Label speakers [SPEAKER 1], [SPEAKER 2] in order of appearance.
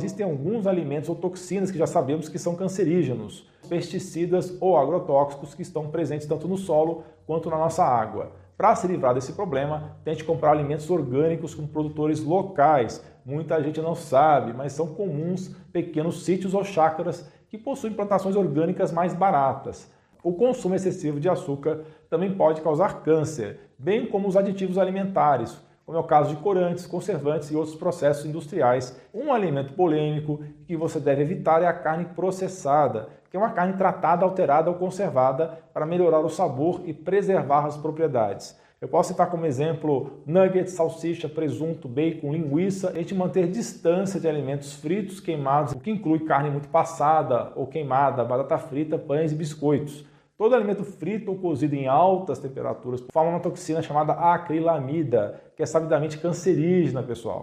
[SPEAKER 1] Existem alguns alimentos ou toxinas que já sabemos que são cancerígenos, pesticidas ou agrotóxicos que estão presentes tanto no solo quanto na nossa água. Para se livrar desse problema, tente comprar alimentos orgânicos com produtores locais. Muita gente não sabe, mas são comuns pequenos sítios ou chácaras que possuem plantações orgânicas mais baratas. O consumo excessivo de açúcar também pode causar câncer, bem como os aditivos alimentares, como é o caso de corantes, conservantes e outros processos industriais. Um alimento polêmico que você deve evitar é a carne processada, que é uma carne tratada, alterada ou conservada para melhorar o sabor e preservar as propriedades. Eu posso citar como exemplo nuggets, salsicha, presunto, bacon, linguiça, e te manter distância de alimentos fritos, queimados, o que inclui carne muito passada ou queimada, batata frita, pães e biscoitos. Todo alimento frito ou cozido em altas temperaturas forma uma toxina chamada acrilamida, que é sabidamente cancerígena, pessoal.